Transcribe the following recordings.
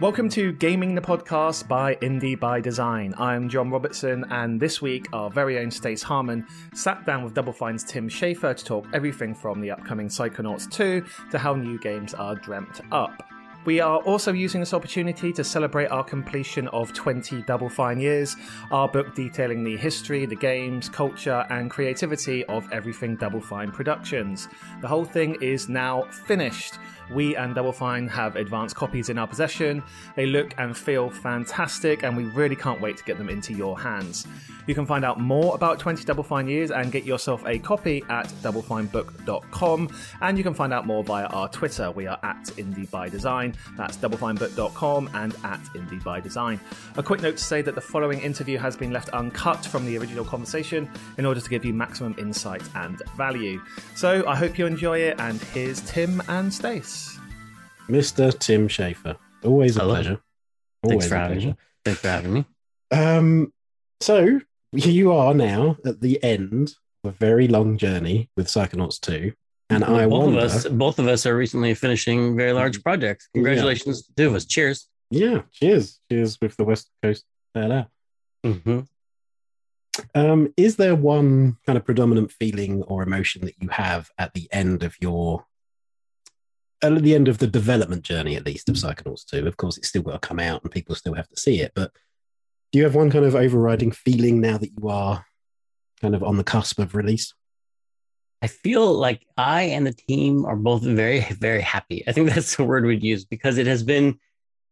Welcome to Gaming the Podcast by Indie by Design. I'm John Robertson, and this week our very own Stace Harman sat down with Double Fine's Tim Schafer to talk everything from the upcoming Psychonauts 2 to how new games are dreamt up. We are also using this opportunity to celebrate our completion of 20 Double Fine years, our book detailing the history, the games, culture, and creativity of everything Double Fine Productions. The whole thing is now finished. We and Double Fine have advanced copies in our possession. They look and feel fantastic, and we really can't wait to get them into your hands. You can find out more about 20 Double Fine years and get yourself a copy at doublefinebook.com, and you can find out more via our Twitter. We are at Indie by Design. That's doublefinebook.com and at Indie by Design. A quick note to say that the following interview has been left uncut from the original conversation in order to give you maximum insight and value. So I hope you enjoy it, and here's Tim and Stace. Mr. Tim Schafer. Always a Hello. pleasure. Thanks Always for a having pleasure. me. Thanks for having me. Um, so you are now at the end of a very long journey with Psychonauts 2. And I both wonder, of us, both of us are recently finishing very large projects. Congratulations to the two of us. Cheers. yeah, cheers. Cheers with the West Coast there. hmm Um, is there one kind of predominant feeling or emotion that you have at the end of your at the end of the development journey, at least of Psychonauts 2? Of course, it's still got to come out and people still have to see it, but do you have one kind of overriding feeling now that you are kind of on the cusp of release? I feel like I and the team are both very, very happy. I think that's the word we'd use because it has been,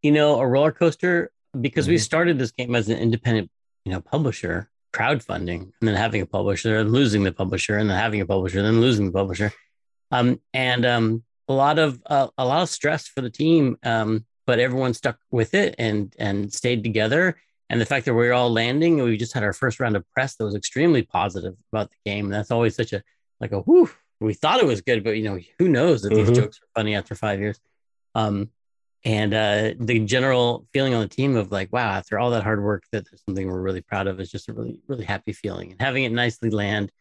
you know, a roller coaster because we Mhm. started this game as an independent, you know, publisher, crowdfunding, and then having a publisher and losing the publisher, and then having a publisher, and then losing the publisher. Um, and um, a lot of uh, a lot of stress for the team, um, but everyone stuck with it and and stayed together. And the fact that we are all landing, and we just had our first round of press that was extremely positive about the game. And that's always such a like a whoo. We thought it was good, but you know, who knows that Mhm. these jokes are funny after five years. Um, and uh, the general feeling on the team of like, wow, after all that hard work, that there's something we're really proud of is just a really, really happy feeling. And having it nicely land,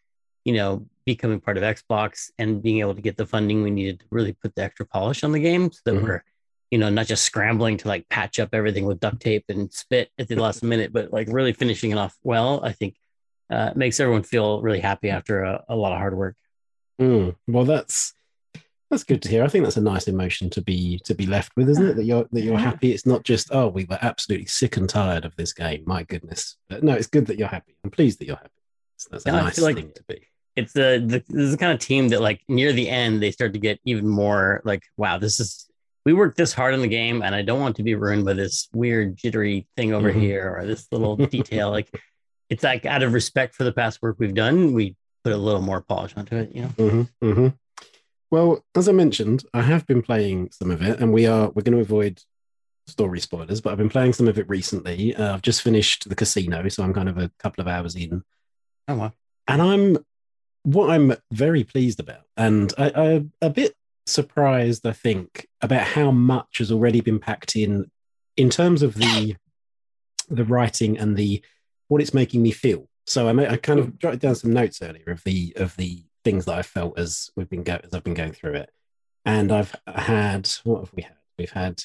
you know, becoming part of Xbox and being able to get the funding we needed to really put the extra polish on the game so that Mhm. we're, you know, not just scrambling to like patch up everything with duct tape and spit at the last minute, but like really finishing it off well, I think uh, makes everyone feel really happy after a, a lot of hard work. Mm, well, that's that's good to hear. I think that's a nice emotion to be to be left with, isn't it? That you're that you're happy. It's not just oh, we were absolutely sick and tired of this game. My goodness, but no, it's good that you're happy. I'm pleased that you're happy. So that's a Yeah, nice like- thing to be. It's the, the this is the kind of team that like near the end they start to get even more like wow this is we worked this hard on the game and i don't want to be ruined by this weird jittery thing over Mhm. here or this little detail like it's like out of respect for the past work we've done we put a little more polish onto it you know hmm hmm Well, as I mentioned, I have been playing some of it, and we are we're going to avoid story spoilers, but I've been playing some of it recently. Uh, I've just finished the casino, so I'm kind of a couple of hours in. oh wow and I'm what I'm very pleased about, and I, I a bit surprised, I think, about how much has already been packed in, in terms of the the writing and the what it's making me feel. So I, I kind of jotted down some notes earlier of the of the things that I felt as we've been go- as I've been going through it, and I've had what have we had? We've had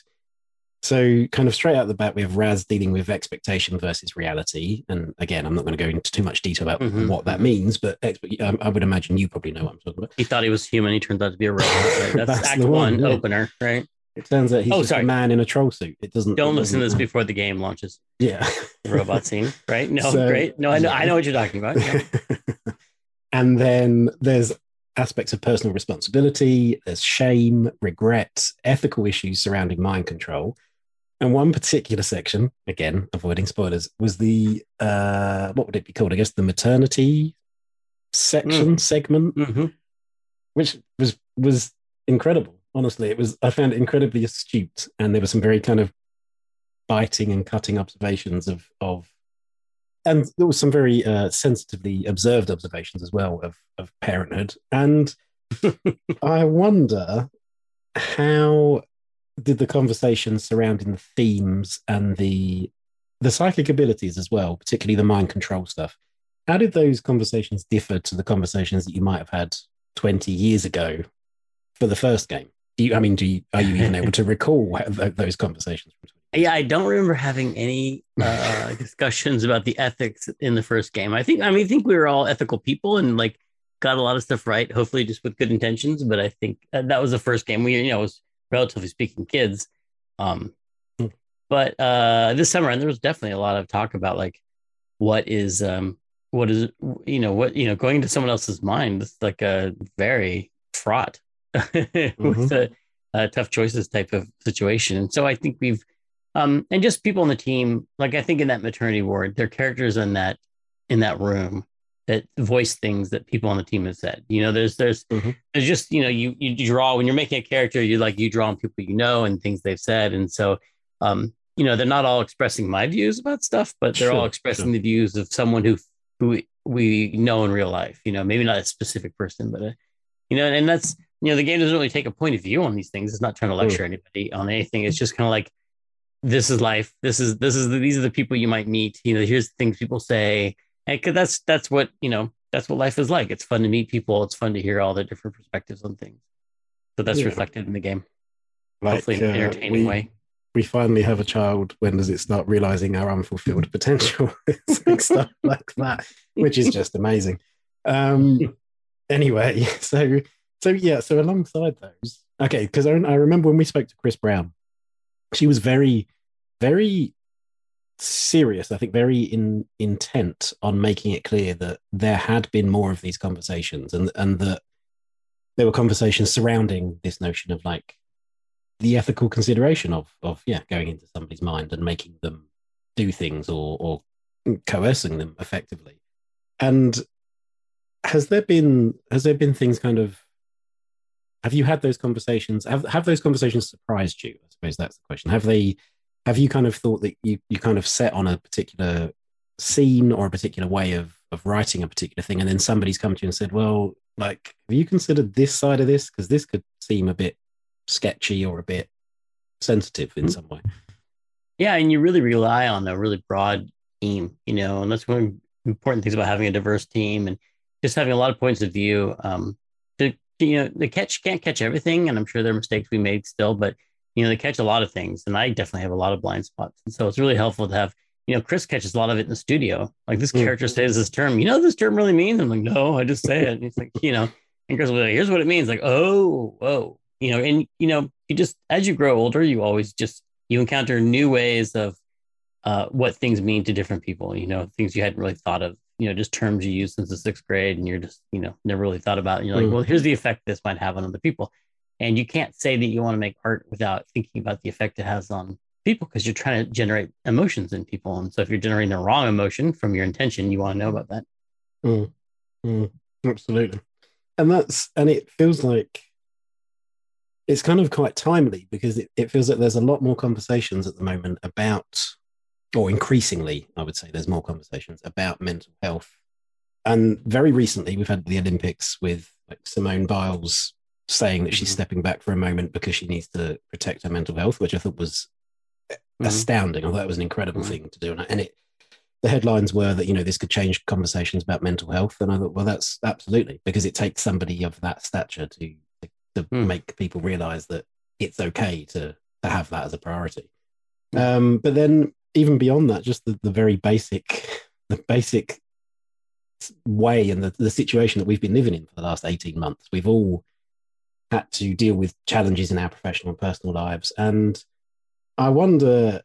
so, kind of straight out the bat, we have Raz dealing with expectation versus reality. And again, I'm not going to go into too much detail about Mhm, what that means, but expe- um, I would imagine you probably know what I'm talking about. he thought he was human he turns out to be a robot right? that's, That's act the one, one, yeah. opener right It turns out he's Oh, just sorry. a man in a troll suit. It doesn't. don't it listen to this before the game launches Yeah. the robot scene right no So- great no i know yeah. i know what you're talking about yeah. and then there's aspects of personal responsibility, there's shame, regret, ethical issues surrounding mind control. And one particular section, again, avoiding spoilers, was the uh what would it be called? I guess the maternity section segment, Mhm. which was was incredible. Honestly, it was I found it incredibly astute, and there were some very kind of biting and cutting observations of of and there was some very uh, sensitively observed observations as well of of parenthood and i wonder how did the conversations surrounding the themes and the the psychic abilities as well particularly the mind control stuff how did those conversations differ to the conversations that you might have had 20 years ago for the first game do you i mean do you are you even able to recall those conversations Yeah, I don't remember having any uh, discussions about the ethics in the first game. I think, I mean, I think we were all ethical people and like got a lot of stuff right, hopefully just with good intentions. But I think uh, that was the first game. We, you know, was relatively speaking kids. Um, Hmm. but uh, this summer, and there was definitely a lot of talk about like what is, um, what is, you know, what, you know, going into someone else's mind. It's like a very fraught with a, a tough choices type of situation. And so I think we've, um, and just people on the team, like I think in that maternity ward, their characters in that in that room that voice things that people on the team have said. You know, there's there's Mhm. there's just you know you you draw when you're making a character, you like you draw on people you know and things they've said, and so um, you know they're not all expressing my views about stuff, but they're all expressing sure. the views of someone who who we know in real life. You know, maybe not a specific person, but a, you know, and that's you know the game doesn't really take a point of view on these things. It's not trying to lecture anybody on anything. It's just kind of like this is life. This is this is the, these are the people you might meet. You know, here's the things people say, and 'cause that's that's what you know. That's what life is like. It's fun to meet people. It's fun to hear all the different perspectives on things. So that's Yeah. reflected in the game, Like, hopefully in an uh, entertaining we, way. we finally have a child. When does it start realizing our unfulfilled potential? Stuff like that, which is just amazing. Um, anyway, so so yeah, so alongside those, okay, because I, I remember when we spoke to Chris Brown, she was very, very serious. I think very in intent on making it clear that there had been more of these conversations, and and that there were conversations surrounding this notion of like the ethical consideration of of yeah going into somebody's mind and making them do things or or coercing them effectively and has there been has there been things kind of have you had those conversations have have those conversations surprised you i suppose that's the question have they have you kind of thought that you you kind of set on a particular scene or a particular way of of writing a particular thing and then somebody's come to you and said well like have you considered this side of this because this could seem a bit sketchy or a bit sensitive in Mhm. some way Yeah, and you really rely on a really broad team, you know, and that's one of the important things about having a diverse team and just having a lot of points of view. Um, to you know, the catch can't catch everything, and I'm sure there are mistakes we made still, but you know, they catch a lot of things, and I definitely have a lot of blind spots, and so it's really helpful to have. You know, Chris catches a lot of it in the studio. Like this Mm. character says this term. You know, what this term really means. I'm like, no, I just say it. And he's like, you know, and Chris will be like, here's what it means. Like, oh, whoa, you know, and you know, you just as you grow older, you always just you encounter new ways of uh, what things mean to different people. You know, things you hadn't really thought of. You know, just terms you use since the sixth grade, and you're just you know never really thought about. And you're like, Mm. well, here's the effect this might have on other people, and you can't say that you want to make art without thinking about the effect it has on people because you're trying to generate emotions in people. And so if you're generating the wrong emotion from your intention, you want to know about that. Mm, mm, absolutely. And that's and it feels like it's kind of quite timely because it, it feels like there's a lot more conversations at the moment about or increasingly, I would say there's more conversations about mental health. And very recently we've had the Olympics with like Simone Biles saying that she's Mhm. stepping back for a moment because she needs to protect her mental health, which I thought was Mhm. astounding. I thought it was an incredible Mhm. thing to do. And, and it the headlines were that you know this could change conversations about mental health and i thought well that's absolutely because it takes somebody of that stature to to, to Hmm. make people realize that it's okay to to have that as a priority Hmm. um but then even beyond that just the, the very basic the basic way and the, the situation that we've been living in for the last 18 months we've all had to deal with challenges in our professional and personal lives and i wonder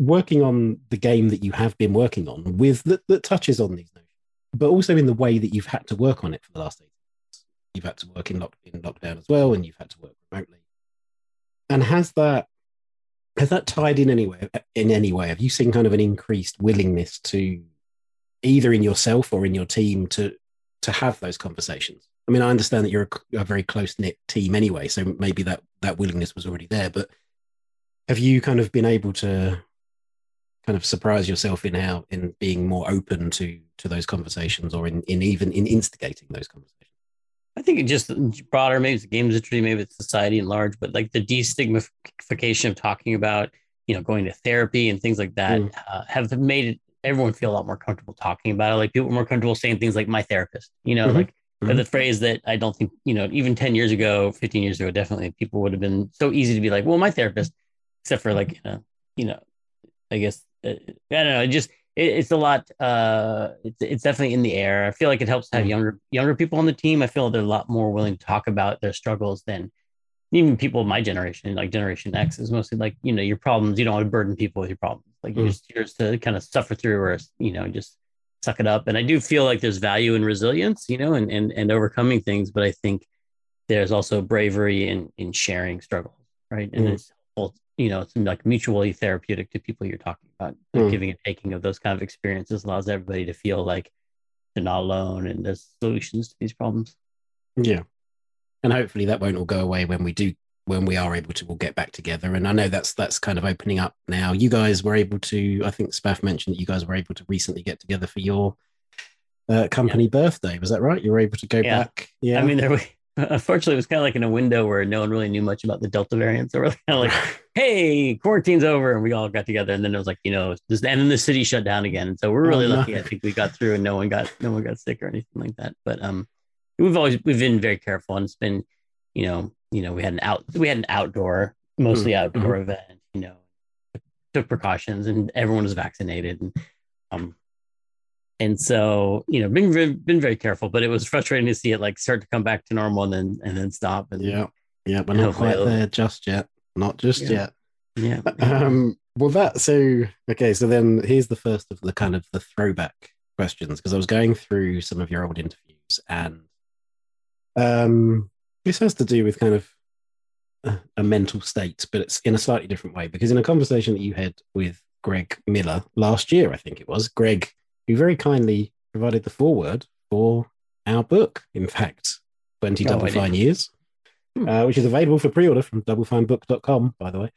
working on the game that you have been working on with that, that touches on these notions, but also in the way that you've had to work on it for the last eight months. You've had to work in, lock, in lockdown as well, and you've had to work remotely. And has that has that tied in any way? In any way, have you seen kind of an increased willingness to either in yourself or in your team to to have those conversations? I mean, I understand that you're a, a very close knit team anyway, so maybe that that willingness was already there. But have you kind of been able to kind of surprise yourself in how in being more open to to those conversations or in, in even in instigating those conversations I think it just broader, maybe it's the games industry, maybe it's society at large, but like the destigmatification of talking about, you know, going to therapy and things like that Mm. uh, have made it, everyone feel a lot more comfortable talking about it. Like people are more comfortable saying things like my therapist, you know, Mhm. like Mhm. the phrase that I don't think, you know, even 10 years ago, 15 years ago, definitely people would have been so easy to be like, well, my therapist. except for like you know, you know, I guess uh, I don't know. It just it, it's a lot. Uh, it's it's definitely in the air. I feel like it helps to have Mm. younger younger people on the team. I feel they're a lot more willing to talk about their struggles than even people of my generation, like Generation X, is mostly like you know your problems. You don't want to burden people with your problems. Like you're Mm. just yours to kind of suffer through, or you know just suck it up. And I do feel like there's value in resilience, you know, and and and overcoming things. But I think there's also bravery in in sharing struggles, right? And Mm. it's both, you know, it's like mutually therapeutic to people you're talking about. Like Mm. Giving and taking of those kind of experiences allows everybody to feel like they're not alone and there's solutions to these problems. Yeah. And hopefully that won't all go away when we do when we are able to all get back together. And I know that's that's kind of opening up now. You guys were able to, I think Spaff mentioned that you guys were able to recently get together for your uh, company birthday. Was that right? You were able to go Yeah. back. Yeah. I mean, there was, unfortunately, it was kind of like in a window where no one really knew much about the Delta variant. So we're kind of like, hey, quarantine's over, and we all got together. And then it was like, you know, this, and then the city shut down again. So we're really Oh, no. lucky. I think we got through, and no one got no one got sick or anything like that. But um, we've always we've been very careful, and it's been, you know, you know, we had an out we had an outdoor, mostly outdoor event. You know, took precautions, and everyone was vaccinated, and um. And so, you know, been very, been very careful, but it was frustrating to see it like start to come back to normal and then and then stop. And yeah. Yeah. We're not quite there just yet. Not just Yeah. yet. yeah, Um, well, that so okay. So then here's the first of the kind of the throwback questions because I was going through some of your old interviews and um, this has to do with kind of a, a mental state, but it's in a slightly different way because in a conversation that you had with Greg Miller last year, I think it was Greg, who very kindly provided the foreword for our book. In fact, 20 double didn't. fine years. Hmm. Uh, which is available for pre-order from doublefinebook.com, by the way.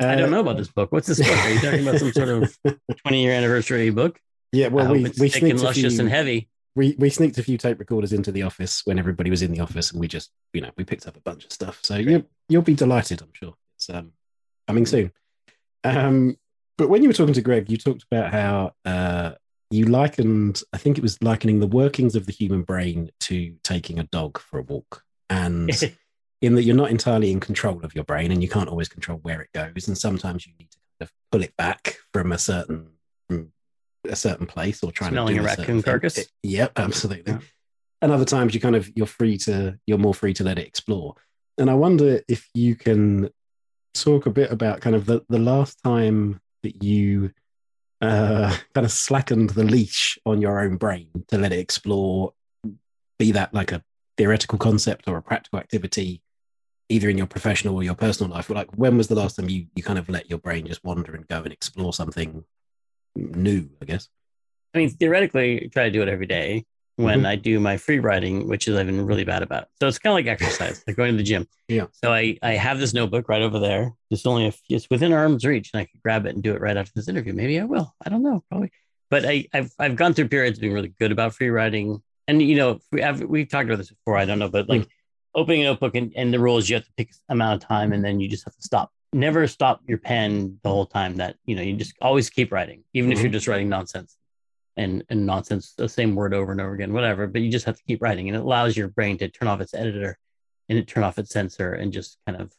I Uh, don't know about this book. What's this book? Are you talking about some sort of 20 year anniversary book? Yeah, well, I hope we it's we thick and luscious few, and heavy. We we sneaked a few tape recorders into the office when everybody was in the office, and we just you know we picked up a bunch of stuff. So you you'll be delighted, I'm sure. It's um coming soon. Um, but when you were talking to Greg, you talked about how uh you likened, I think it was likening the workings of the human brain to taking a dog for a walk, and in that you're not entirely in control of your brain, and you can't always control where it goes, and sometimes you need to kind of pull it back from a certain from a certain place or trying Smelling to do a certain raccoon carcass? It- yep, absolutely. Yeah. And other times you kind of you're free to you're more free to let it explore. And I wonder if you can talk a bit about kind of the, the last time that you uh, kind of slackened the leash on your own brain to let it explore, be that like a theoretical concept or a practical activity, either in your professional or your personal life. Like, when was the last time you you kind of let your brain just wander and go and explore something new? I guess. I mean, theoretically, I try to do it every day when Mhm. I do my free writing, which is I've been really bad about. So it's kind of like exercise, like going to the gym. Yeah. So I, I have this notebook right over there. It's only few, it's within arm's reach, and I could grab it and do it right after this interview. Maybe I will. I don't know, probably. But I, I've I've gone through periods of being really good about free writing, and you know we have we've talked about this before. I don't know, but like opening a notebook and, and the rule is you have to pick amount of time, and then you just have to stop. Never stop your pen the whole time. That you know you just always keep writing, even if Mhm. you're just writing nonsense and and nonsense, the same word over and over again, whatever. But you just have to keep writing, and it allows your brain to turn off its editor and it turn off its censor and just kind of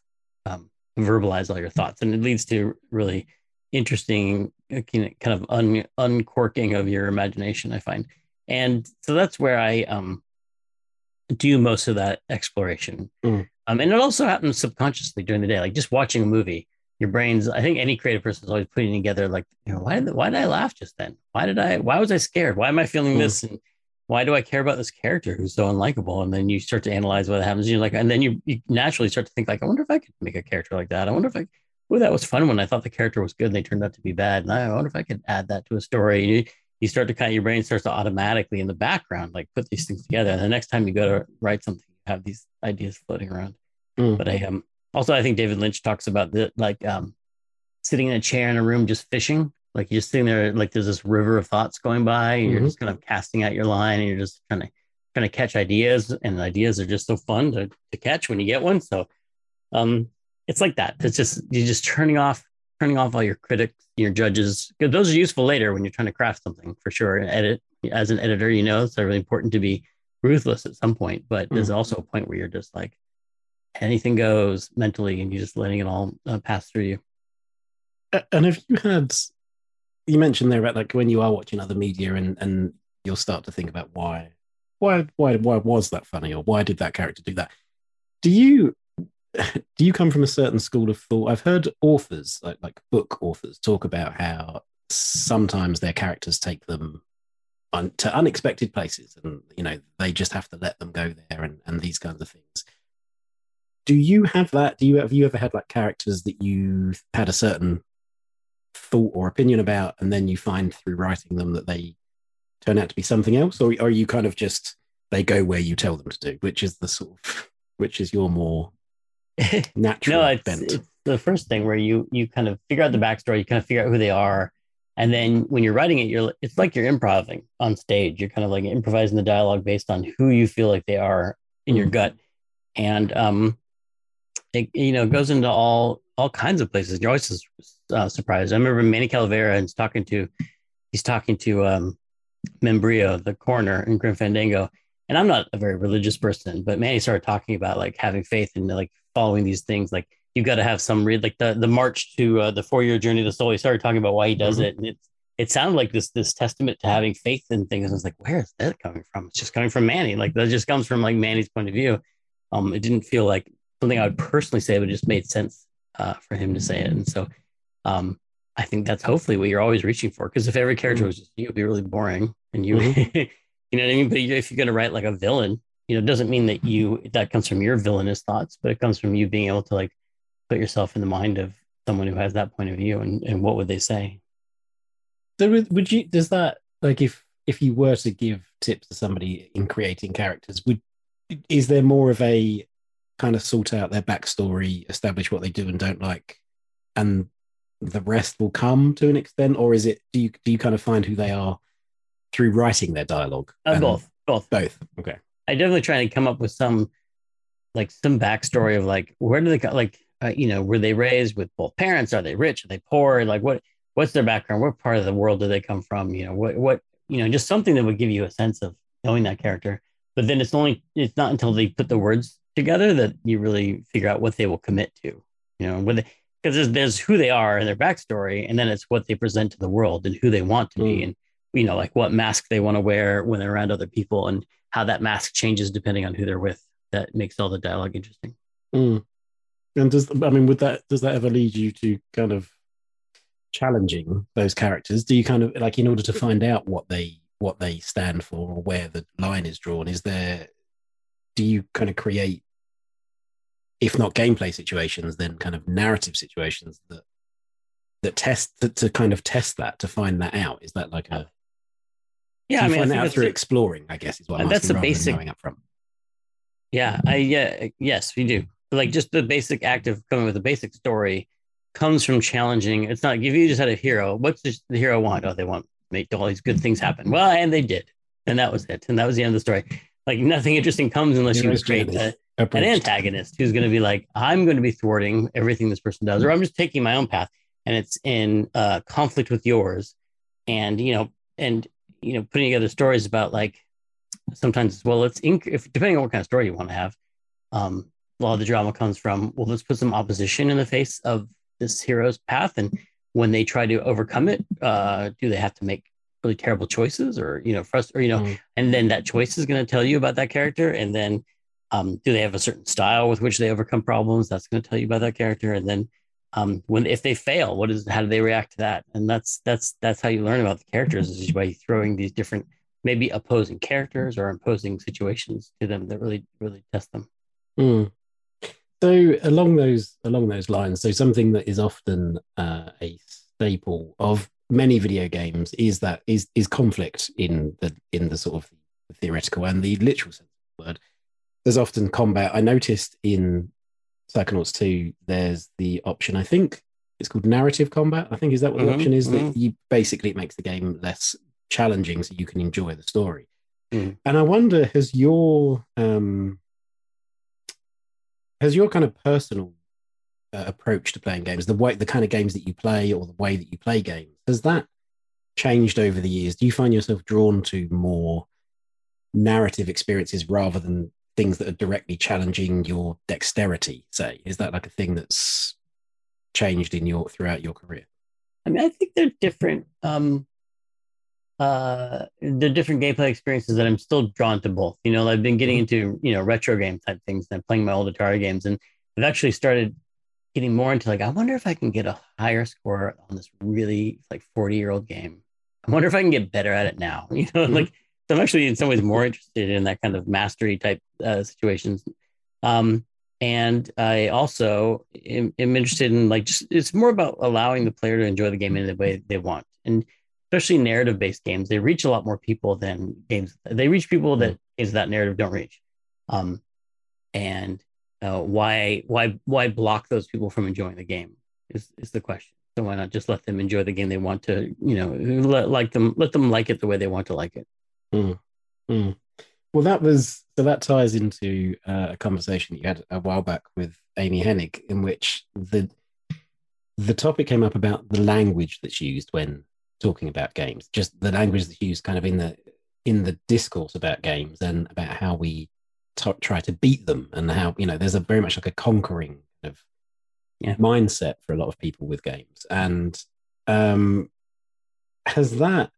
um, verbalize all your thoughts, and it leads to really interesting kind of un, uncorking of your imagination. I find, and so that's where I um do most of that exploration. Mm. Um, and it also happens subconsciously during the day, like just watching a movie. Your brain's, I think any creative person is always putting together, like, you know, why did, why did I laugh just then? Why did I, why was I scared? Why am I feeling this? And why do I care about this character who's so unlikable? And then you start to analyze what happens. You're like, and then you, you naturally start to think, like, I wonder if I could make a character like that. I wonder if I, oh, that was fun when I thought the character was good and they turned out to be bad. And I wonder if I could add that to a story. You, you start to kind of, your brain starts to automatically in the background, like put these things together. And the next time you go to write something, have these ideas floating around. Mm. But I um also I think David Lynch talks about the like um sitting in a chair in a room just fishing. Like you're just sitting there, like there's this river of thoughts going by, and you're Mhm. just kind of casting out your line, and you're just trying to trying to catch ideas, and ideas are just so fun to, to catch when you get one. So, um, it's like that. It's just you're just turning off turning off all your critics, your judges, because those are useful later when you're trying to craft something for sure. And edit as an editor, you know, it's really important to be ruthless at some point, but there's also a point where you're just like anything goes mentally, and you're just letting it all uh, pass through you. And if you had? You mentioned there about like when you are watching other media, and and you'll start to think about why, why, why, why was that funny, or why did that character do that? Do you do you come from a certain school of thought? I've heard authors, like like book authors, talk about how sometimes their characters take them un, to unexpected places, and you know they just have to let them go there, and and these kinds of things. Do you have that? Do you have you ever had like characters that you had a certain thought or opinion about, and then you find through writing them that they turn out to be something else, or are you kind of just they go where you tell them to do, which is the sort of which is your more natural no, it's, bent? it's the first thing where you you kind of figure out the backstory, you kind of figure out who they are, and then when you're writing it, you're it's like you're improvising on stage. You're kind of like improvising the dialogue based on who you feel like they are in your Mm. gut, and um, it you know goes into all all kinds of places. You're always uh, surprised. I remember Manny Calavera and he's talking to he's talking to um, Membrillo, the coroner in Grim Fandango, and I'm not a very religious person, but Manny started talking about like having faith and like following these things. Like you've got to have some read, like the the march to uh, the four year journey of the soul. He started talking about why he does Mhm. it, and it's it sounded like this this testament to having faith in things. And I was like, where is that coming from? It's just coming from Manny. Like that just comes from like Manny's point of view. Um, it didn't feel like something I would personally say, but it just made sense uh, for him to say it. And so, um, I think that's hopefully what you're always reaching for. Because if every character Mhm. was just you, it'd be really boring. And you, Mhm. you know what I mean. But if you're going to write like a villain, you know, it doesn't mean that you that comes from your villainous thoughts, but it comes from you being able to like put yourself in the mind of someone who has that point of view, and and what would they say? So would, you does that like if if you were to give tips to somebody in creating characters, would is there more of a kind of sort out their backstory, establish what they do and don't like, and the rest will come to an extent, or is it do you do you kind of find who they are through writing their dialogue? Uh, both, both. Both. Okay. I definitely try to come up with some like some backstory of like where do they go like uh, you know were they raised with both parents? Are they rich? Are they poor? Like what what's their background? What part of the world do they come from? You know what what you know just something that would give you a sense of knowing that character. But then it's only it's not until they put the words together that you really figure out what they will commit to you know whether because there's, there's who they are and their backstory and then it's what they present to the world and who they want to be Mm. and you know like what mask they want to wear when they're around other people and how that mask changes depending on who they're with that makes all the dialogue interesting. Mm. And does I mean would that does that ever lead you to kind of challenging those characters? Do you kind of like in order to find out what they what they stand for or where the line is drawn? Is there do you kind of create if not gameplay situations, then kind of narrative situations that that test to, to kind of test that to find that out? Is that like a yeah i mean find out through exploring? I guess is what I'm that's asking, the basic- knowing up front. yeah i yeah yes we do like just the basic act of coming with a basic story comes from challenging. It's not if you just had a hero what's the the hero want? Oh they want make all these good things happen. Well and they did. And that was it. And that was the end of the story. Like nothing interesting comes unless you create a, an antagonist who's going to be like, I'm going to be thwarting everything this person does, or I'm just taking my own path, and it's in uh, conflict with yours, and you know, and you know, putting together stories about like sometimes, well, it's inc- if depending on what kind of story you want to have, um, a lot of the drama comes from. Well, let's put some opposition in the face of this hero's path, and when they try to overcome it, uh, do they have to make really terrible choices, or you know, frust- or you know, Mm. and then that choice is going to tell you about that character. And then um, do they have a certain style with which they overcome problems? That's going to tell you about that character. And then um, when if they fail what is how do they react to that? And that's that's that's how you learn about the characters is by throwing these different maybe opposing characters or opposing situations to them that really really test them. Mm. So along those along those lines, so something that is often uh, a staple of many video games is that is is conflict in the in the sort of theoretical and the literal sense of the word. There's often combat. I noticed in Psychonauts 2, there's the option, I think it's called narrative combat. I think is that what the Mhm, option is? That mhm. you basically it makes the game less challenging so you can enjoy the story. Mhm. And I wonder, has your um has your kind of personal uh, approach to playing games, the way, the kind of games that you play, or the way that you play games, has that changed over the years? Do you find yourself drawn to more narrative experiences rather than things that are directly challenging your dexterity? Say, is that like a thing that's changed in your throughout your career? I mean, I think they're different. Um, uh, they're different gameplay experiences that I'm still drawn to both. You know, I've been getting Mm-hmm. into you know retro game type things and I'm playing my old Atari games, and I've actually started getting more into like I wonder if I can get a higher score on this really like 40 year old game. I wonder if I can get better at it now. You know, Mhm. like so I'm actually in some ways more interested in that kind of mastery type uh, situations. Um, and I also am, am interested in like just it's more about allowing the player to enjoy the game in the way they want, and especially narrative based games, they reach a lot more people than games. They reach people that games that narrative don't reach. Um, and uh, why why why block those people from enjoying the game is is the question. So why not just let them enjoy the game they want to? You know, let like them let them like it the way they want to like it. Mm. Well, that was so that ties into uh, a conversation that you had a while back with Amy Hennig, in which the the topic came up about the language that's used when talking about games, just the language that's used kind of in the in the discourse about games and about how we t- try to beat them and how you know there's a very much like a conquering kind of Yeah. mindset for a lot of people with games and um has that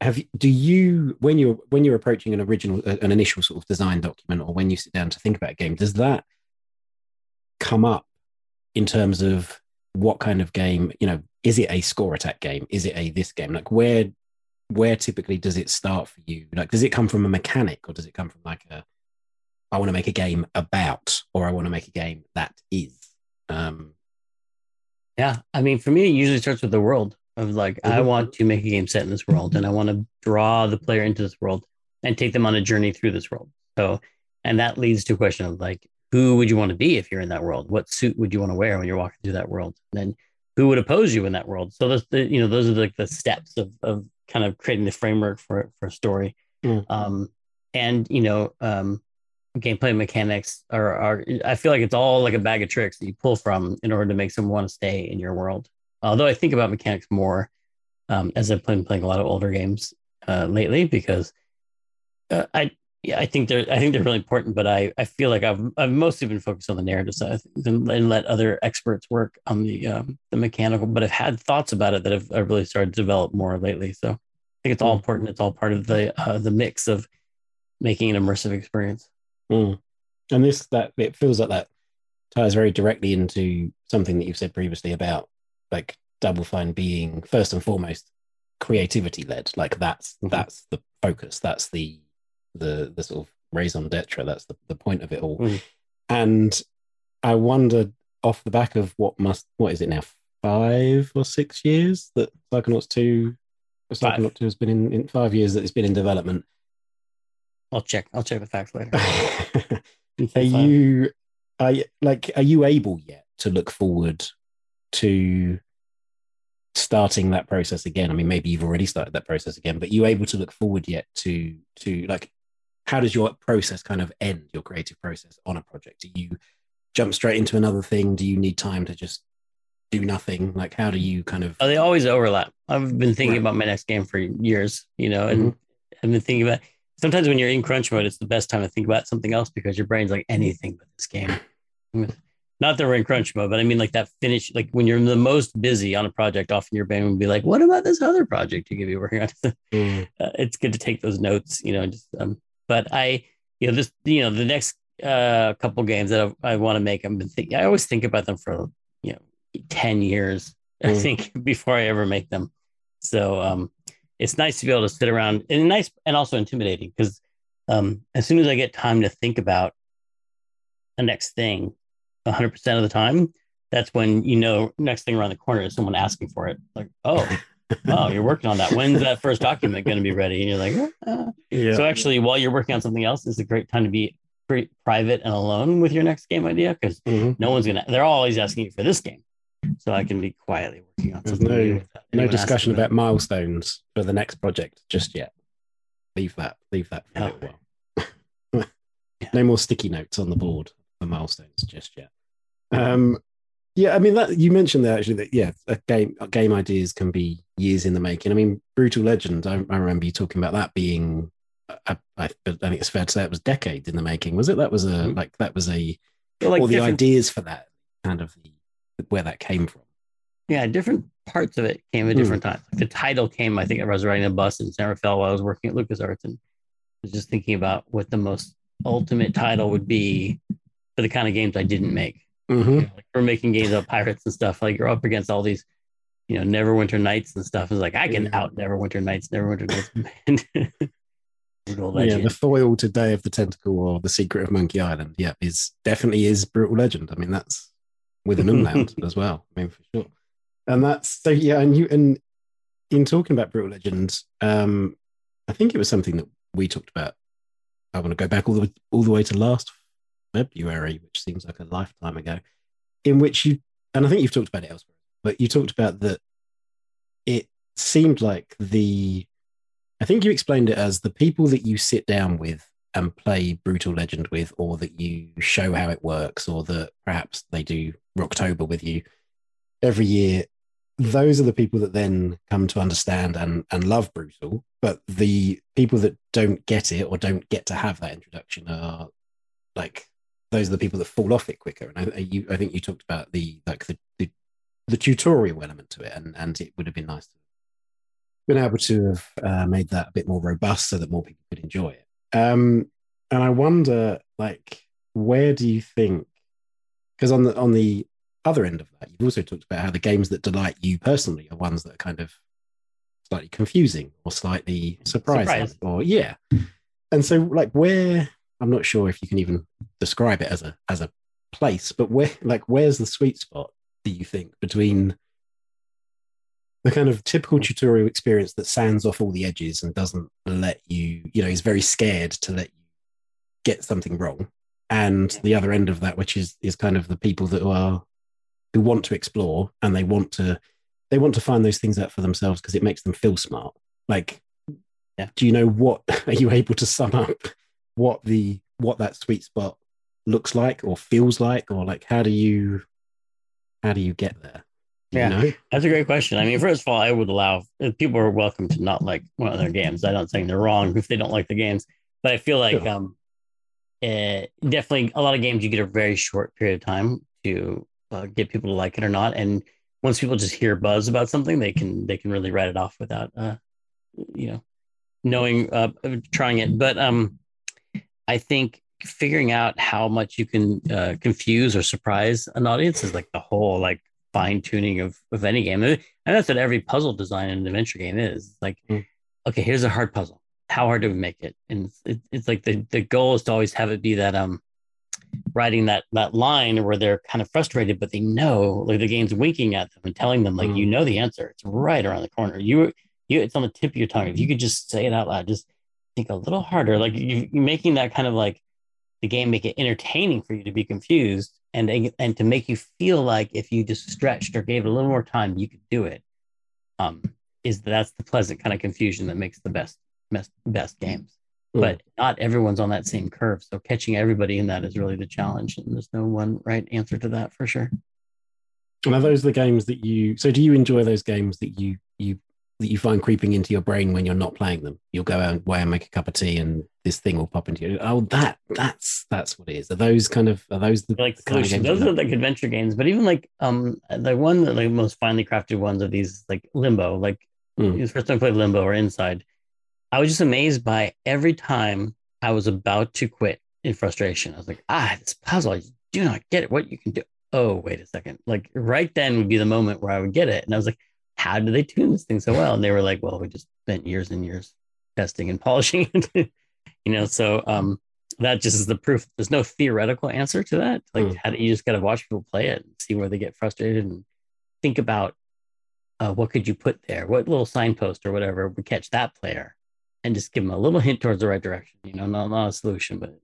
have you, do you when you're when you're approaching an original uh, an initial sort of design document or when you sit down to think about a game does that come up in terms of what kind of game you know is it a score attack game is it a this game like where where typically does it start for you like does it come from a mechanic or does it come from like a i want to make a game about or i want to make a game that is um Yeah, I mean, for me, it usually starts with the world of like I Mhm. want to make a game set in this world, and I want to draw the player into this world and take them on a journey through this world. So, and that leads to a question of like, who would you want to be if you're in that world? What suit would you want to wear when you're walking through that world? And then, who would oppose you in that world? So, those, the, you know, those are like the steps of of kind of creating the framework for for a story. Mm. Um, and you know, um, gameplay mechanics are, are I feel like it's all like a bag of tricks that you pull from in order to make someone want to stay in your world. Although I think about mechanics more um, as I've been playing a lot of older games uh, lately because uh, I yeah I think they're I think they're really important. But I I feel like I've I've mostly been focused on the narrative side and, and let other experts work on the um, the mechanical. But I've had thoughts about it that have I've really started to develop more lately. So I think it's all Mm. important. It's all part of the uh, the mix of making an immersive experience. Mm. And this that it feels like that ties very directly into something that you've said previously about like Double Fine being first and foremost creativity led. Like that's Mhm. that's the focus. That's the the the sort of raison d'etre. That's the, the point of it all. Mhm. And I wondered off the back of what must what is it now five or six years that Psychonauts two Five. Psychonaut two has been in, in five years that it's been in development. I'll check. I'll check the facts later. are you are you- like are you able yet to look forward to starting that process again i mean maybe you've already started that process again but you able to look forward yet to to like how does your process kind of end your creative process on a project do you jump straight into another thing do you need time to just do nothing like how do you kind of Oh, they always overlap. I've been thinking Right. about my next game for years, you know, and I've been thinking about sometimes when you're in crunch mode, it's the best time to think about something else because your brain's like anything but this game. Not that we're in crunch mode, but I mean like that finish, like when you're the most busy on a project, often your brain would be like, what about this other project you could be working on? Mm, uh, it's good to take those notes, you know. Just, um, but I, you know, this, you know, the next uh, couple games that I, I want to make, I've been thinking. I always think about them for you know ten years. I Mm. think before I ever make them. So um, it's nice to be able to sit around and nice and also intimidating because um, as soon as I get time to think about the next thing, 100 percent of the time, that's when you know next thing around the corner is someone asking for it. Like, oh, oh, you're working on that. When's that first document going to be ready? And you're like, yeah so actually, while you're working on something else, it's a great time to be pretty private and alone with your next game idea because Mhm. no one's gonna. They're always asking you for this game, so I can be quietly working on There's something. no- no discussion about milestones for the next project just yet leave that leave that for a Oh. little while no more sticky notes on the board for milestones just yet um yeah i mean that you mentioned that actually that yeah a game game ideas can be years in the making i mean brutal legend i, I remember you talking about that being I, I, I think it's fair to say it was decades in the making was it that was a Mhm. like that was a But like or the ideas for that kind of the where that came from yeah, different parts of it came at different times. Like the title came, I think I was riding a bus in San Rafael while I was working at LucasArts and was just thinking about what the most ultimate title would be for the kind of games I didn't make. Mhm. You know, like we're making games about pirates and stuff. Like you're up against all these, you know, Neverwinter Nights and stuff. It's like I can out Neverwinter Nights, Neverwinter Nights. Yeah, the foil to Day of the Tentacle or the Secret of Monkey Island. Yeah, is definitely is brutal legend. I mean, that's with an umlaut as well. I mean, for sure. And that's so yeah. And you and in talking about brutal legend, um, I think it was something that we talked about. I want to go back all the all the way to last February, which seems like a lifetime ago, in which you and I think you've talked about it elsewhere, but you talked about that. It seemed like the I think you explained it as the people that you sit down with and play Brutal Legend with, or that you show how it works, or that perhaps they do Rocktober with you every year. Those are the people that then come to understand and, and love Brutal. But the people that don't get it or don't get to have that introduction are like those are the people that fall off it quicker. And I, you, I think you talked about the like the, the the tutorial element to it, and and it would have been nice to been able to have uh, made that a bit more robust so that more people could enjoy it. Um, and I wonder, like, where do you think? Because on the on the other end of that, you've also talked about how the games that delight you personally are ones that are kind of slightly confusing or slightly surprising, Surprising. or yeah. And so, like, where I'm not sure if you can even describe it as a as a place, but where, like, where's the sweet spot? Do you think between the kind of typical tutorial experience that sands off all the edges and doesn't let you, you know, is very scared to let you get something wrong. And the other end of that, which is is kind of the people that are who want to explore and they want to they want to find those things out for themselves because it makes them feel smart. Like, Yeah. do you know what are you able to sum up what the what that sweet spot looks like or feels like, or like how do you how do you get there? Do Yeah. you know? That's a great question. I mean, first of all, I would allow if people are welcome to not like one of their games. I'm not saying they're wrong if they don't like the games, but I feel like Sure. um, eh, definitely a lot of games you get a very short period of time to uh, get people to like it or not. And once people just hear buzz about something, they can they can really write it off without uh, you know knowing uh, trying it. But um, I think figuring out how much you can uh, confuse or surprise an audience is like the whole like fine tuning of, of any game. And that's what every puzzle design in an adventure game is. It's like, Mm. okay, here's a hard puzzle. How hard do we make it? And it's, it, it's like the, the goal is to always have it be that um writing that that line where they're kind of frustrated, but they know like the game's winking at them and telling them like Mm. you know the answer. It's right around the corner. You you it's on the tip of your tongue. If you could just say it out loud, just think a little harder. Like you, you're making that kind of like the game make it entertaining for you to be confused and and to make you feel like if you just stretched or gave it a little more time you could do it um is that's the pleasant kind of confusion that makes the best best best games Mm. but not everyone's on that same curve so catching everybody in that is really the challenge and there's no one right answer to that for sure And are those the games that you? So, do you enjoy those games that you you that you find creeping into your brain when you're not playing them? You'll go out away and make a cup of tea, and this thing will pop into you. Oh, that that's that's what it is. Are those kind of are those the like kind of games Those are like adventure games, but even like um the one that like most finely crafted ones of these like Limbo, like Mm. the first time I played Limbo or Inside, I was just amazed by every time I was about to quit in frustration. I was like, ah, this puzzle, I do not get it. What you can do? Oh, wait a second. Like right then would be the moment where I would get it, and I was like, how do they tune this thing so well? And they were like, well, we just spent years and years testing and polishing it, you know. So um, that just is the proof. There's no theoretical answer to that. Like, Mm. how do you just got to watch people play it and see where they get frustrated and think about uh, what could you put there? What little signpost or whatever would catch that player and just give them a little hint towards the right direction, you know, not, not a solution, but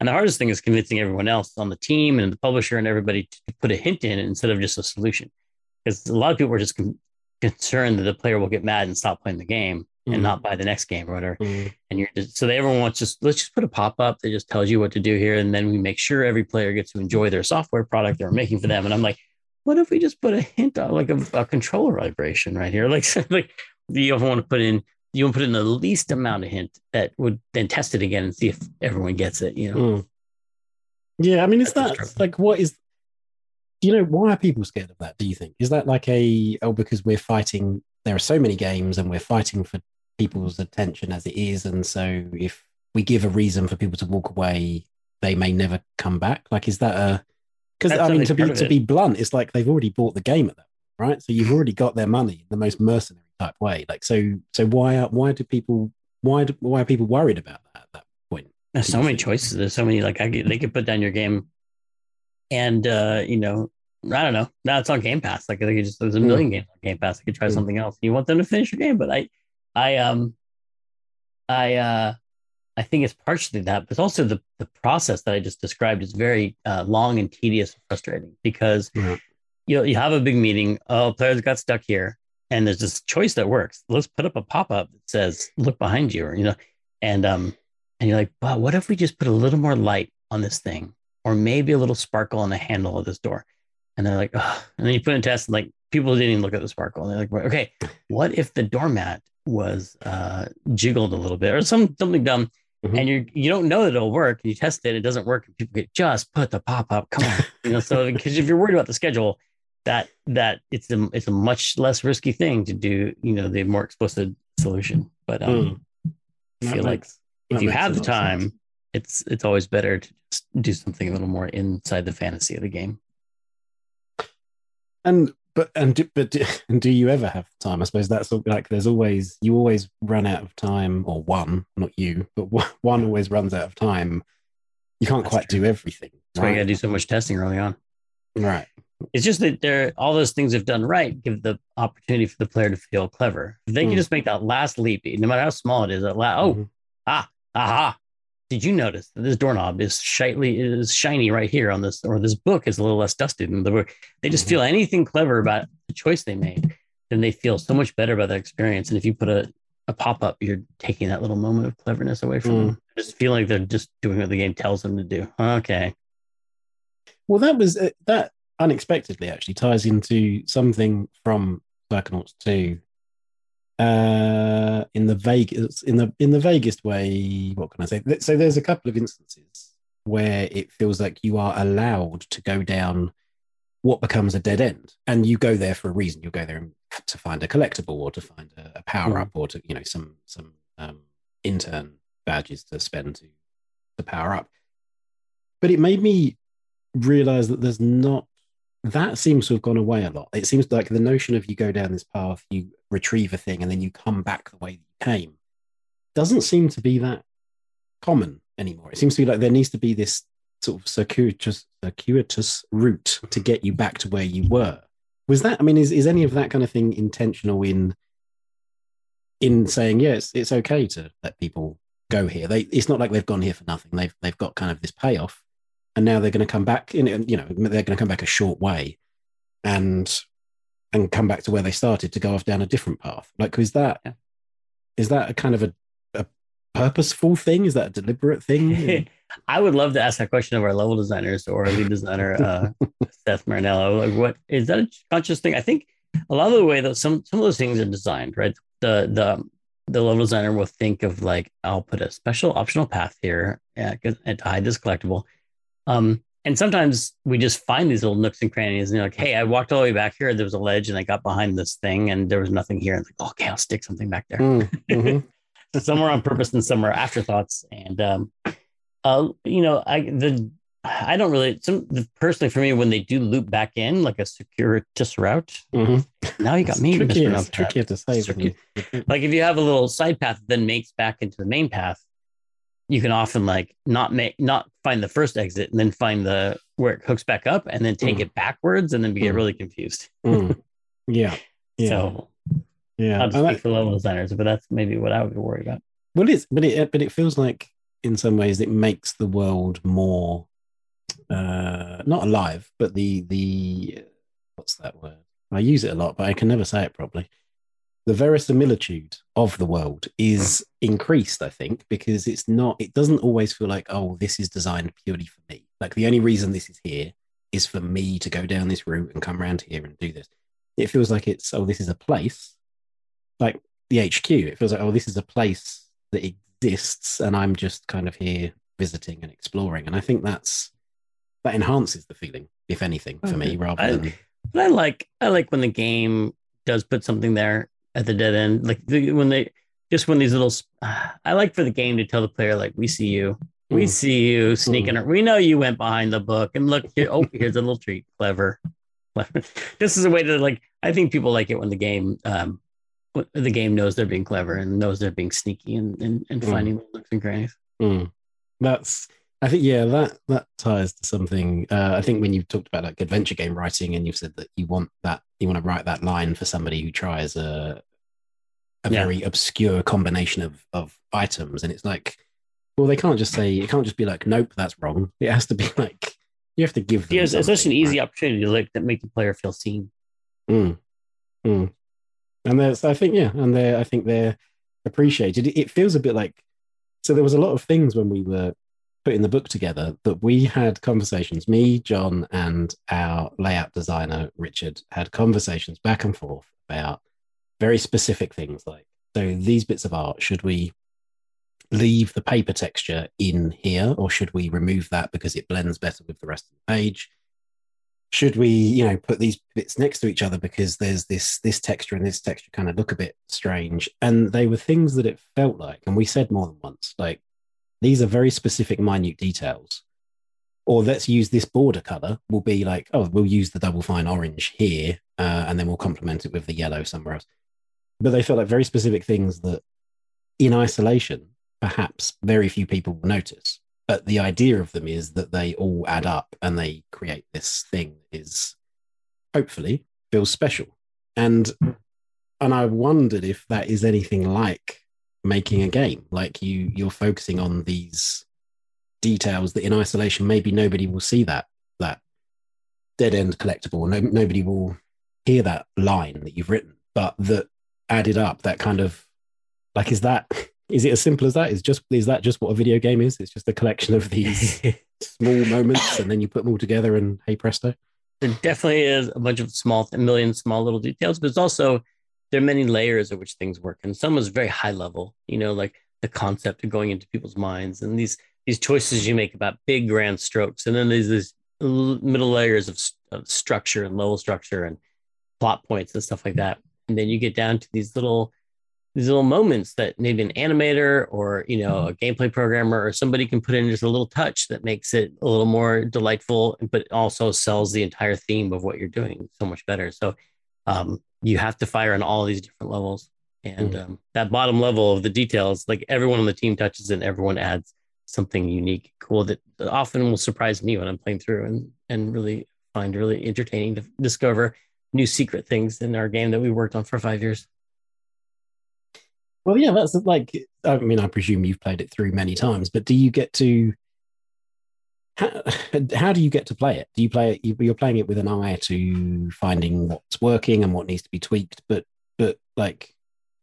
and the hardest thing is convincing everyone else on the team and the publisher and everybody to put a hint in instead of just a solution. Because a lot of people are just concerned that the player will get mad and stop playing the game Mm. and not buy the next game or whatever Mm. and you're just so they everyone wants just let's just put a pop-up that just tells you what to do here and then we make sure every player gets to enjoy their software product they're making for them and i'm like what if we just put a hint on like a, a controller vibration right here like like you don't want to put in you want to put in the least amount of hint that would then test it again and see if everyone gets it you know Mm. Yeah, I mean, is That's that like what is do you know why are people scared of that? Do you think is that like a oh because we're fighting? There are so many games, and we're fighting for people's attention as it is, and so if we give a reason for people to walk away, they may never come back. Like, is that a because I mean to be to be blunt, it's like they've already bought the game at that right? So you've already got their money in the most mercenary type way. Like, so so why are, why do people why do, why are people worried about that at that point? There's so many choices. There's so many like I they could put down your game, and uh, you know I don't know. Now it's on Game Pass. Like they just there's a million mm. games on Game Pass. I could try mm. something else. You want them to finish your game, but I I um I uh I think it's partially that, but it's also the the process that I just described is very uh, long and tedious and frustrating because yeah you know you have a big meeting. Oh, players got stuck here, and there's this choice that works. Let's put up a pop up that says "Look behind you," or you know, and um, and you're like, wow, what if we just put a little more light on this thing, or maybe a little sparkle on the handle of this door? And they're like, oh. and then you put in test, and like people didn't even look at the sparkle, and they're like, okay, what if the doormat was uh, jiggled a little bit, or some something dumb? Mm-hmm. and you you don't know that it'll work. You test it, it doesn't work, and people get just put the pop up. Come on, you know. So because if you're worried about the schedule, that that it's a it's a much less risky thing to do you know the more explicit solution but um mm. i feel like if you have the time sense. It's it's always better to just do something a little more inside the fantasy of the game and but and do, but do, and do you ever have time i suppose that's like there's always you always run out of time or one not you but one always runs out of time you can't that's quite true. do everything that's right? why you gotta do so much testing early on right it's just that they're all those things they've done right give the opportunity for the player to feel clever. If they mm. can just make that last leap, no matter how small it is, that la- oh, mm-hmm. ah, aha. Did you notice that this doorknob is shiny is shiny right here on this, or this book is a little less dusted than the book? They just mm-hmm. feel anything clever about the choice they made, then they feel so much better about that experience. And if you put a, a pop up, you're taking that little moment of cleverness away from mm. them. Just feeling like they're just doing what the game tells them to do. Okay. Well, that was uh, that unexpectedly actually ties into something from Psychonauts 2 uh, in the vague in the in the vaguest way. What can I say? So there's a couple of instances where it feels like you are allowed to go down what becomes a dead end, and you go there for a reason. You go there to find a collectible or to find a, a power mm. up or to you know some some um, intern badges to spend to to power up. But it made me realize that there's not that seems to have gone away a lot. It seems like the notion of you go down this path, you retrieve a thing, and then you come back the way you came doesn't seem to be that common anymore. It seems to be like there needs to be this sort of circuitous, circuitous route to get you back to where you were. Was that? I mean, is, is any of that kind of thing intentional in in saying yes, it's, it's okay to let people go here? They, it's not like they've gone here for nothing. They've they've got kind of this payoff and now they're going to come back in you know they're going to come back a short way and and come back to where they started to go off down a different path. Like is that yeah. is that a kind of a, a purposeful thing? Is that a deliberate thing? I would love to ask that question of our level designers or lead designer uh, seth marinello. Like what is that a conscious thing? I think a lot of the way that some some of those things are designed right? The the the level designer will think of like i'll put a special optional path here and to hide this collectible. Um, and sometimes we just find these little nooks and crannies, and you're like, "Hey, I walked all the way back here. There was a ledge, and I got behind this thing, and there was nothing here." And like, oh, "Okay, I'll stick something back there." Mm, mm-hmm. so some are on purpose, and some are afterthoughts. And um, uh, you know, I the I don't really some personally for me when they do loop back in like a circuitous route. Mm-hmm. Now you got me. Tricky, it's tricky like if you have a little side path that then makes back into the main path, you can often like not make not find the first exit and then find the where it hooks back up and then take mm. it backwards and then we get mm. really confused. mm. Yeah. Yeah. So yeah, I'll speak for level designers, but that's maybe what I would be worried about. Well, it's but it but it feels like in some ways it makes the world more uh not alive, but the the what's that word? I use it a lot, but I can never say it properly the verisimilitude of the world is increased, I think, because it's not, it doesn't always feel like, oh, this is designed purely for me. Like the only reason this is here is for me to go down this route and come around here and do this. It feels like it's, oh, this is a place, like the HQ. It feels like, oh, this is a place that exists and I'm just kind of here visiting and exploring. And I think that's, that enhances the feeling, if anything, for me, rather I- than But I like I like when the game does put something there at the dead end, like the, when they just when these little. sp- I like for the game to tell the player like, "We see you, we Mm. see you sneaking. ar- We know you went behind the book, and look here. Oh, here's a little treat. Clever, clever. This is a way to like. I think people like it when the game, um, the game knows they're being clever and knows they're being sneaky and and, and Mm. finding little nooks and crannies. Mm. That's I think yeah that that ties to something. Uh, I think when you've talked about like adventure game writing and you've said that you want that you want to write that line for somebody who tries a a Yeah. very obscure combination of of items and it's like well they can't just say it can't just be like nope that's wrong it has to be like you have to give them Yeah, it's, it's such an something, easy right? opportunity to like that make the player feel seen. Mm. Mm. And there's, I think, yeah, and they, I think they're appreciated. It, it feels a bit like, so there was a lot of things when we were putting the book together that we had conversations. Me, John, and our layout designer Richard had conversations back and forth about very specific things like, so these bits of art, should we leave the paper texture in here, or should we remove that because it blends better with the rest of the page? should we you know put these bits next to each other because there's this this texture and this texture kind of look a bit strange? And they were things that it felt like and we said more than once like these are very specific minute details. Or let's use this border color. Will be like oh we'll use the double fine orange here uh, and then we'll complement it with the yellow somewhere else but they felt like very specific things that in isolation perhaps very few people will notice. But the idea of them is that they all add up and they create this thing that is hopefully feels special. And and i wondered if that is anything like making a game like you you're focusing on these details that in isolation maybe nobody will see that that dead end collectible. No, nobody will hear that line that you've written but that added up that kind of like is that is it as simple as that? Is just is that just what a video game is? It's just a collection of these small moments and then you put them all together and hey presto. There definitely is a bunch of small, a million small little details, but it's also there are many layers at which things work, and some is very high level. You know, like the concept of going into people's minds, and these these choices you make about big grand strokes, and then there's these middle layers of, of structure and level structure and plot points and stuff like that, and then you get down to these little these little moments that maybe an animator or you know a gameplay programmer or somebody can put in just a little touch that makes it a little more delightful but also sells the entire theme of what you're doing so much better. So um, you have to fire on all these different levels. And Mm. um, that bottom level of the details like everyone on the team touches and everyone adds something unique cool that often will surprise me when i'm playing through and and really find really entertaining to discover new secret things in our game that we worked on for five years Well, yeah, that's like, I mean, I presume you've played it through many times, but do you get to, how, how do you get to play it? Do you play it, you- you're playing it with an eye to finding what's working and what needs to be tweaked, but, but like,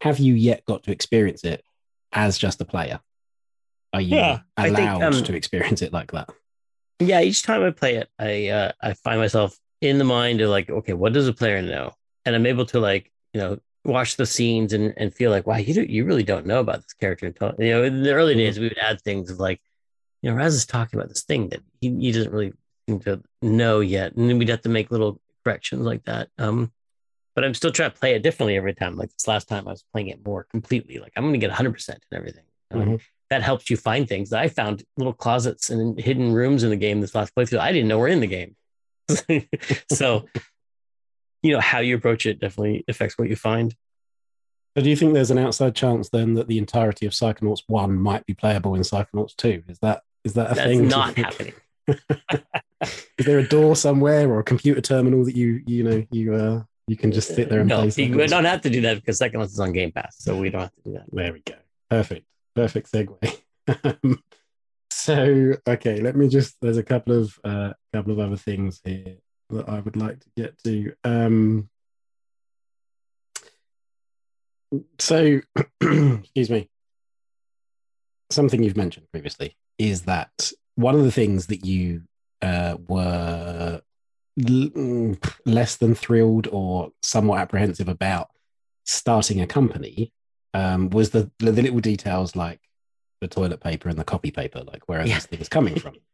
have you yet got to experience it as just a player? Are you Yeah, I think, allowed um, to experience it like that? yeah each time i play it i uh, i find myself in the mind of like okay what does a player know and i'm able to like you know watch the scenes and, and feel like wow you do, you really don't know about this character until you know in the early Mhm. days we would add things of like you know raz is talking about this thing that he, he doesn't really seem to know yet and then we'd have to make little corrections like that um but i'm still trying to play it differently every time like this last time i was playing it more completely like i'm going to get 100% and everything Um, Mhm. that helps you find things. I found little closets and hidden rooms in the game this last playthrough. I didn't know were in the game. so, you know, how you approach it definitely affects what you find. So do you think there's an outside chance then that the entirety of Psychonauts 1 might be playable in Psychonauts 2? Is that, is that a That's thing? not happening. is there a door somewhere or a computer terminal that you you know you uh you can just sit there and no, play something? don't have to do that because Second Life is on Game Pass, so we don't have to do that. there we go perfect perfect segue Um, so okay let me just there's a couple of uh couple of other things here that i would like to get to. Um so excuse me. Something you've mentioned previously is that one of the things that you uh, were l- mm, less than thrilled or somewhat apprehensive about starting a company um, was the, the little details like the toilet paper and the copy paper, like where Yeah. these things coming from?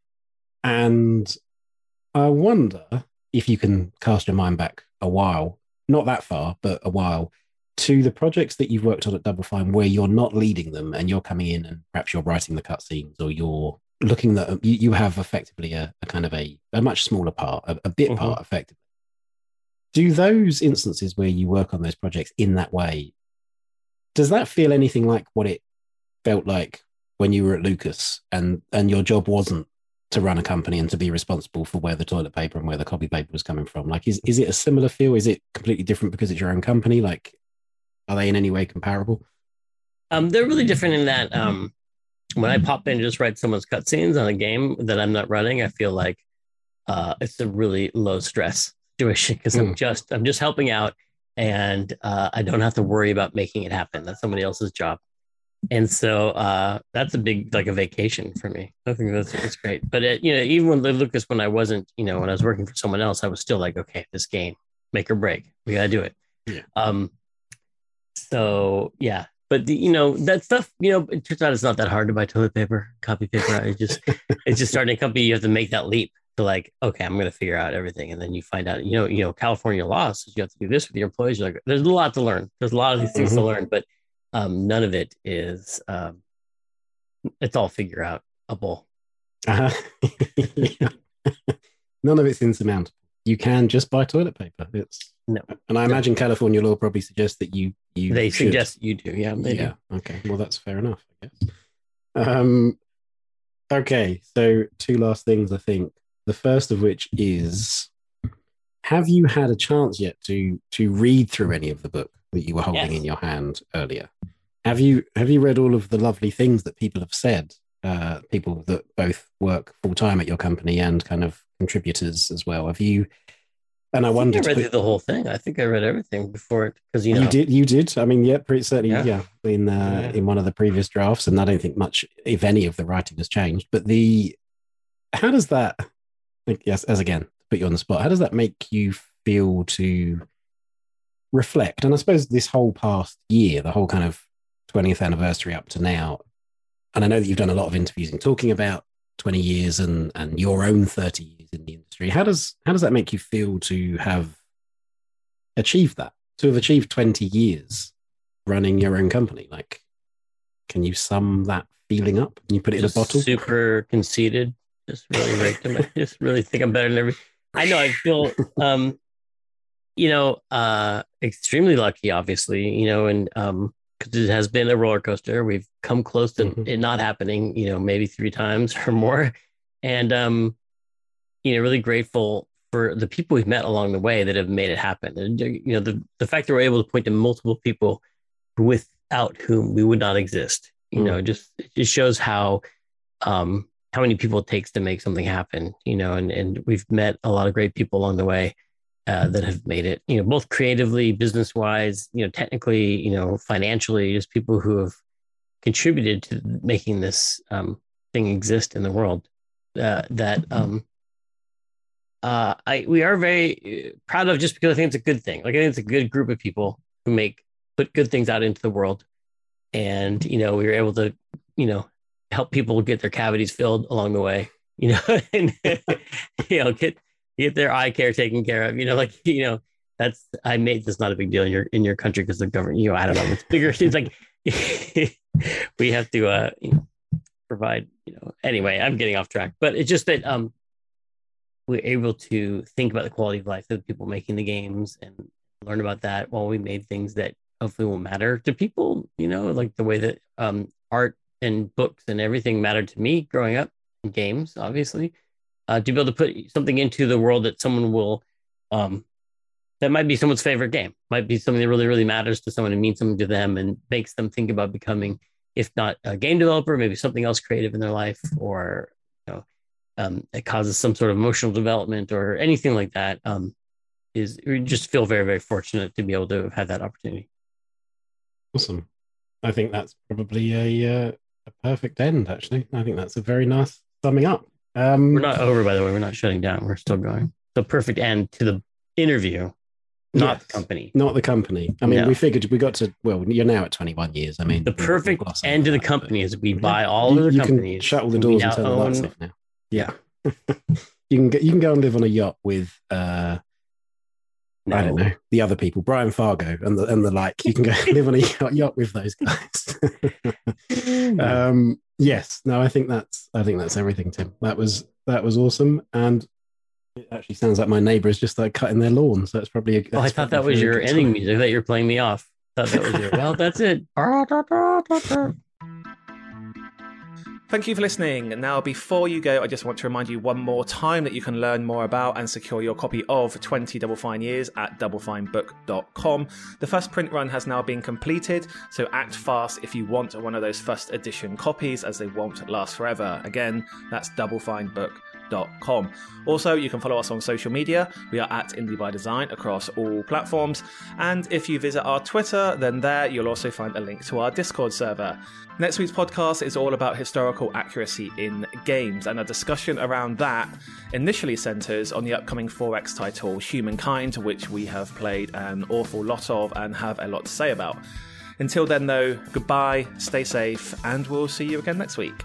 And I wonder if you can cast your mind back a while, not that far, but a while, to the projects that you've worked on at Double Fine where you're not leading them and you're coming in and perhaps you're writing the cutscenes or you're looking that you, you have effectively a, a, kind of a, a much smaller part, a, a bit Mhm. part effectively. Do those instances where you work on those projects in that way, does that feel anything like what it felt like when you were at Lucas and and your job wasn't to run a company and to be responsible for where the toilet paper and where the copy paper was coming from? Like, is is it a similar feel? Is it completely different because it's your own company? Like, are they in any way comparable? Um, they're really different in that um, when I pop in and just write someone's cutscenes on a game that I'm not running, I feel like uh, it's a really low stress situation because I'm Mm. just I'm just helping out, and uh, I don't have to worry about making it happen. That's somebody else's job, and so uh, that's a big like a vacation for me. I think that's it's great. But it, you know, even when Lucas, when I wasn't, you know, when I was working for someone else, I was still like, okay, this game, make or break, we gotta do it. Yeah. Um. So yeah, but the, you know that stuff. You know, it turns out it's not that hard to buy toilet paper, copy paper. I just it's just starting a company. You have to make that leap to like, okay, I'm going to figure out everything, and then you find out. You know, you know, California law says you have to do this with your employees. You're like, there's a lot to learn. There's a lot of these things to Mhm. learn, but um, none of it is. Um, it's all figure out a bowl. Uh-huh. None of it's insurmountable. You can just buy toilet paper. It's No. and I imagine California law probably suggests that you you They should. suggest you do. Yeah, yeah. do. Okay. Well, that's fair enough, I guess. Um. Okay. So two last things. I think the first of which is, have you had a chance yet to to read through any of the book that you were holding Yes. in your hand earlier? Have you have you read all of the lovely things that people have said? Uh, people that both work full time at your company and kind of contributors as well. Have you? And I, I, wondered. I read the whole thing. I think I read everything before it because you know you, did. You did. I mean, yeah, pretty certainly. Yeah, Yeah. in uh, Yeah. in one of the previous drafts, and I don't think much, if any, of the writing has changed. But the how does that? Yes, as again, put you on the spot. How does that make you feel to reflect? And I suppose this whole past year, the whole kind of twentieth anniversary up to now, and I know that you've done a lot of interviews and talking about 20 years and and your own 30 years in the industry how does how does that make you feel to have achieved that to have achieved 20 years running your own company like can you sum that feeling up can you put it in a bottle super conceited. Just really him. just really think I'm better than every. I know. I feel, um, you know, uh, extremely lucky. Obviously, you know, and um, because it has been a roller coaster. We've come close to Mhm. it not happening. You know, maybe three times or more, and um, you know, really grateful for the people we've met along the way that have made it happen. And you know, the the fact that we're able to point to multiple people without whom we would not exist. You Mm. know, just it shows how um how many people it takes to make something happen. You know, and and we've met a lot of great people along the way. Uh, that have made it, you know, both creatively, business wise, you know, technically, you know, financially, just people who have contributed to making this um, thing exist in the world. Uh, that um, uh, I we are very uh, proud of just because I think it's a good thing. Like I think it's a good group of people who make put good things out into the world, and you know we were able to you know help people get their cavities filled along the way. You know, and you know get get their eye care taken care of. You know, like you know that's I made this not a big deal in your in your country because the government. You know, I don't know. It's bigger. It's like we have to uh you know provide you know anyway i'm getting off track but it's just that um we're able to think about the quality of life of the people making the games and learn about that while we made things that hopefully will matter to people you know like the way that um art and books and everything mattered to me growing up games obviously uh, to be able to put something into the world that someone will um that might be someone's favorite game might be something that really really matters to someone and means something to them and makes them think about becoming if not a game developer maybe something else creative in their life or you know um, it causes some sort of emotional development or anything like that um, is we just feel very very fortunate to be able to have had that opportunity. Awesome. I think that's probably a uh, a perfect end actually. I think that's a very nice summing up um we're not over by the way we're not shutting down we're still going the perfect end to the interview not Yes. the company not the company i mean No. we figured we got to well you're now at 21 years i mean the perfect end to the company is we buy all you, of the companies can shut all the doors and turn the lights own- off now yeah You can get you can go and live on a yacht with uh, No. I don't know the other people, Brian Fargo and the and the like. You can go live on a yacht, yacht with those guys. um, yes, no, I think that's I think that's everything, Tim. That was that was awesome, and it actually sounds like my neighbour is just like cutting their lawn. So it's probably. A, Oh, I thought that was your ending time. music that you're playing me off. Thought that was your. well, that's it. Thank you for listening. Now, before you go, I just want to remind you one more time that you can learn more about and secure your copy of 20 Double Fine Years at doublefinebook.com. The first print run has now been completed, so act fast if you want one of those first edition copies, as they won't last forever. Again, that's doublefinebook.com. Also, you can follow us on social media. We are at Indie by Design across all platforms. And if you visit our Twitter, then there you'll also find a link to our Discord server. Next week's podcast is all about historical accuracy in games, and a discussion around that initially centres on the upcoming 4X title Humankind, which we have played an awful lot of and have a lot to say about. Until then, though, goodbye, stay safe, and we'll see you again next week.